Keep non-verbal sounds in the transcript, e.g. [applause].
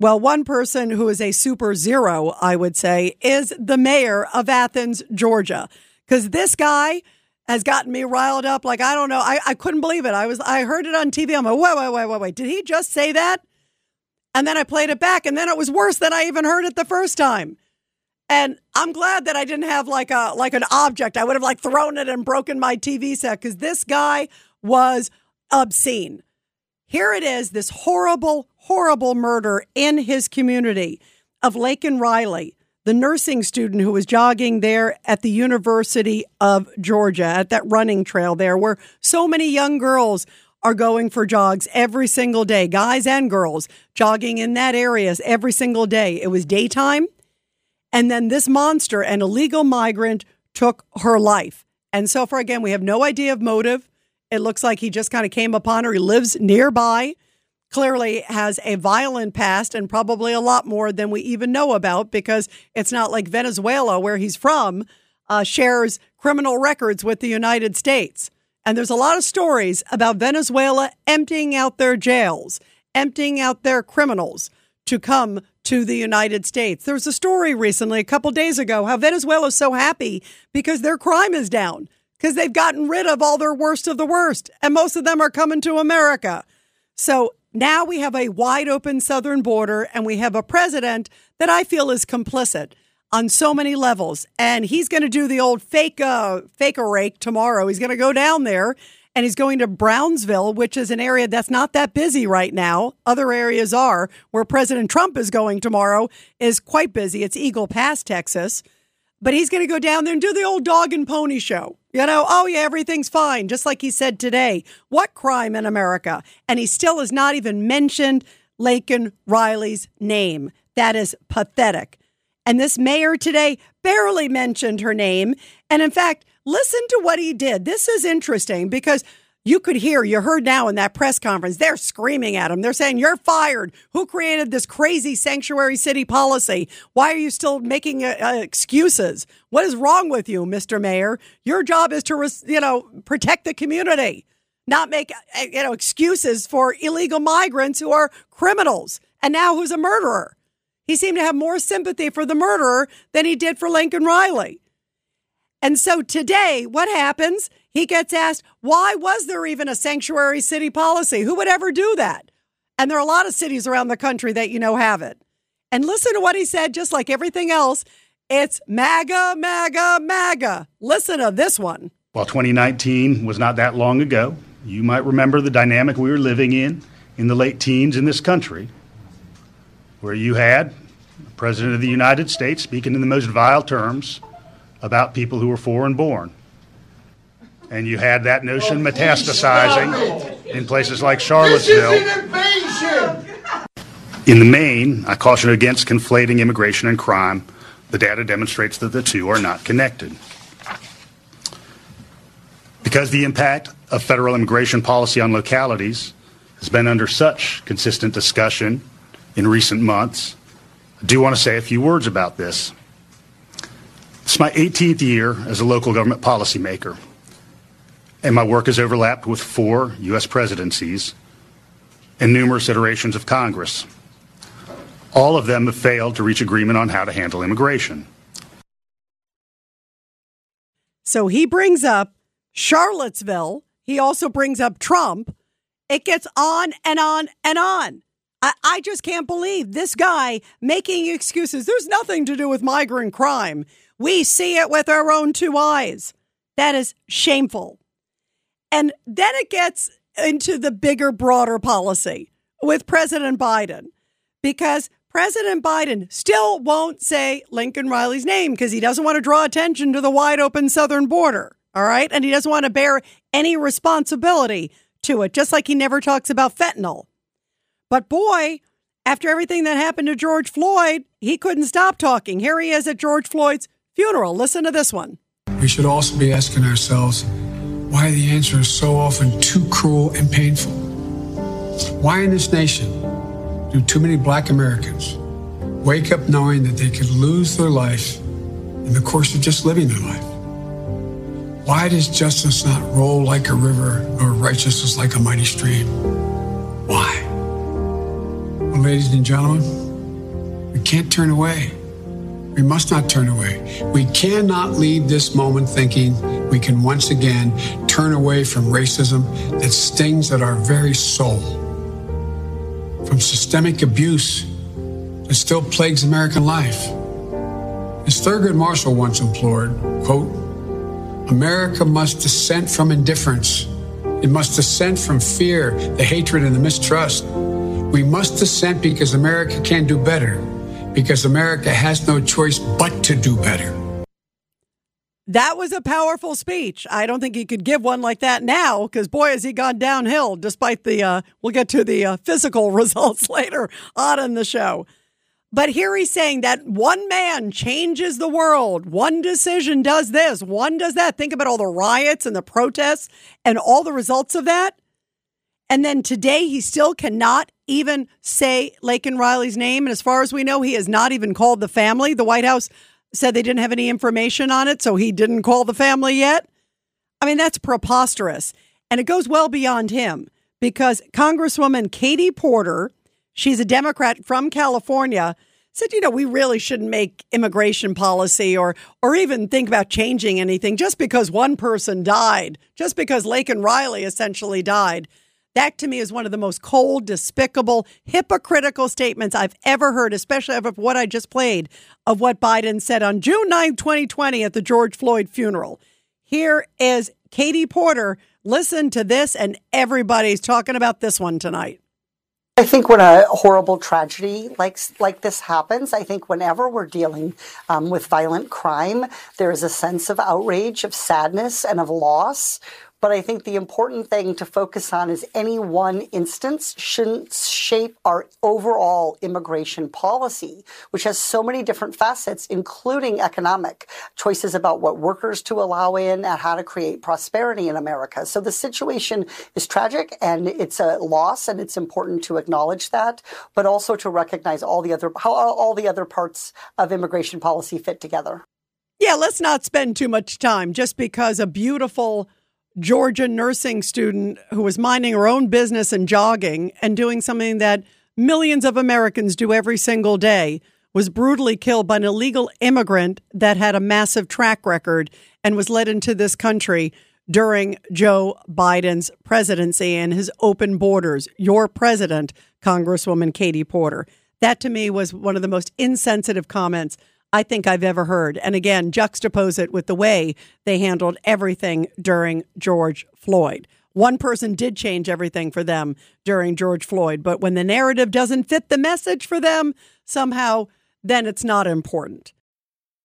Well, one person who is a super zero, I would say, is the mayor of Athens, Georgia. Because this guy has gotten me riled up. Like, I don't know. I, I couldn't believe it. I was I heard it on TV. I'm like, wait, wait, wait, wait, wait. Did he just say that? And then I played it back, and then it was worse than I even heard it the first time. And I'm glad that I didn't have like a like an object. I would have like thrown it and broken my TV set because this guy was obscene. Here it is, this horrible, horrible murder in his community of Laken Riley, the nursing student who was jogging there at the University of Georgia at that running trail there, where so many young girls are going for jogs every single day, guys and girls jogging in that area every single day. It was daytime. And then this monster, an illegal migrant, took her life. And so far, again, we have no idea of motive. It looks like he just kind of came upon her. He lives nearby, clearly has a violent past, and probably a lot more than we even know about because it's not like Venezuela, where he's from, uh, shares criminal records with the United States. And there's a lot of stories about Venezuela emptying out their jails, emptying out their criminals to come to the United States. There was a story recently, a couple days ago, how Venezuela is so happy because their crime is down, because they've gotten rid of all their worst of the worst, and most of them are coming to America. So now we have a wide open southern border, and we have a president that I feel is complicit on so many levels. And he's going to do the old fake, uh, fake a rake tomorrow. He's going to go down there and he's going to Brownsville, which is an area that's not that busy right now. Other areas are. Where President Trump is going tomorrow is quite busy. It's Eagle Pass, Texas. But he's going to go down there and do the old dog and pony show. You know, oh yeah, everything's fine, just like he said today. What crime in America? And he still has not even mentioned Laken Riley's name. That is pathetic. And this mayor today barely mentioned her name. And in fact, Listen to what he did. This is interesting because you could hear, you heard now in that press conference, they're screaming at him. They're saying, You're fired. Who created this crazy sanctuary city policy? Why are you still making uh, uh excuses? What is wrong with you, Mr. Mayor? Your job is to, you know, protect the community, not make, uh, you know, excuses for illegal migrants who are criminals and now who's a murderer. He seemed to have more sympathy for the murderer than he did for Lincoln Riley. And so today, what happens? He gets asked, why was there even a sanctuary city policy? Who would ever do that? And there are a lot of cities around the country that you know have it. And listen to what he said, just like everything else. It's MAGA, MAGA, MAGA. Listen to this one. While 2019 was not that long ago, you might remember the dynamic we were living in in the late teens in this country, where you had the President of the United States speaking in the most vile terms about people who were foreign born. And you had that notion metastasizing in places like Charlottesville. In the main, I caution against conflating immigration and crime. The data demonstrates that the two are not connected. Because the impact of federal immigration policy on localities has been under such consistent discussion in recent months, I do want to say a few words about this. It's my 18th year as a local government policymaker, and my work has overlapped with four U.S. presidencies and numerous iterations of Congress. All of them have failed to reach agreement on how to handle immigration. So he brings up Charlottesville. He also brings up Trump. It gets on and on and on. I, I just can't believe this guy making excuses. There's nothing to do with migrant crime. We see it with our own two eyes. That is shameful. And then it gets into the bigger, broader policy with President Biden because President Biden still won't say Lincoln Riley's name because he doesn't want to draw attention to the wide open southern border. All right. And he doesn't want to bear any responsibility to it, just like he never talks about fentanyl. But boy, after everything that happened to George Floyd, he couldn't stop talking. Here he is at George Floyd's funeral. Listen to this one. We should also be asking ourselves why the answer is so often too cruel and painful. Why in this nation do too many black Americans wake up knowing that they could lose their life in the course of just living their life? Why does justice not roll like a river or righteousness like a mighty stream? Why? Well, ladies and gentlemen, We can't turn away. We must not turn away. We cannot leave this moment thinking we can once again turn away from racism that stings at our very soul, from systemic abuse that still plagues American life. As Thurgood Marshall once implored, quote, America must dissent from indifference. It must dissent from fear, the hatred, and the mistrust. We must dissent because America can do better because America has no choice but to do better. That was a powerful speech. I don't think he could give one like that now because, boy, has he gone downhill despite the, uh, we'll get to the uh, physical [laughs] results later on in the show. But here he's saying that one man changes the world. One decision does this, one does that. Think about all the riots and the protests and all the results of that. And then today, he still cannot even say Laken Riley's name. And as far as we know, he has not even called the family. The White House said they didn't have any information on it, so he didn't call the family yet. I mean, that's preposterous. And it goes well beyond him because Congresswoman Katie Porter, she's a Democrat from California, said, you know, we really shouldn't make immigration policy or or even think about changing anything just because one person died, just because Laken Riley essentially died. That to me is one of the most cold, despicable, hypocritical statements I've ever heard, especially of what I just played of what Biden said on June 9, 2020 at the George Floyd funeral. Here is Katie Porter. Listen to this, and everybody's talking about this one tonight. I think when a horrible tragedy like like this happens, I think whenever we're dealing um, with violent crime, there is a sense of outrage, of sadness, and of loss. But I think the important thing to focus on is any one instance shouldn't shape our overall immigration policy, which has so many different facets, including economic choices about what workers to allow in and how to create prosperity in America. So the situation is tragic and it's a loss and it's important to acknowledge that, but also to recognize all the other, how all the other parts of immigration policy fit together. Yeah, let's not spend too much time just because a beautiful Georgia nursing student who was minding her own business and jogging and doing something that millions of Americans do every single day was brutally killed by an illegal immigrant that had a massive track record and was led into this country during Joe Biden's presidency and his open borders. Your president, Congresswoman Katie Porter. That to me was one of the most insensitive comments I think I've ever heard. And again, juxtapose it with the way they handled everything during George Floyd. One person did change everything for them during George Floyd, but when the narrative doesn't fit the message for them, somehow, then it's not important.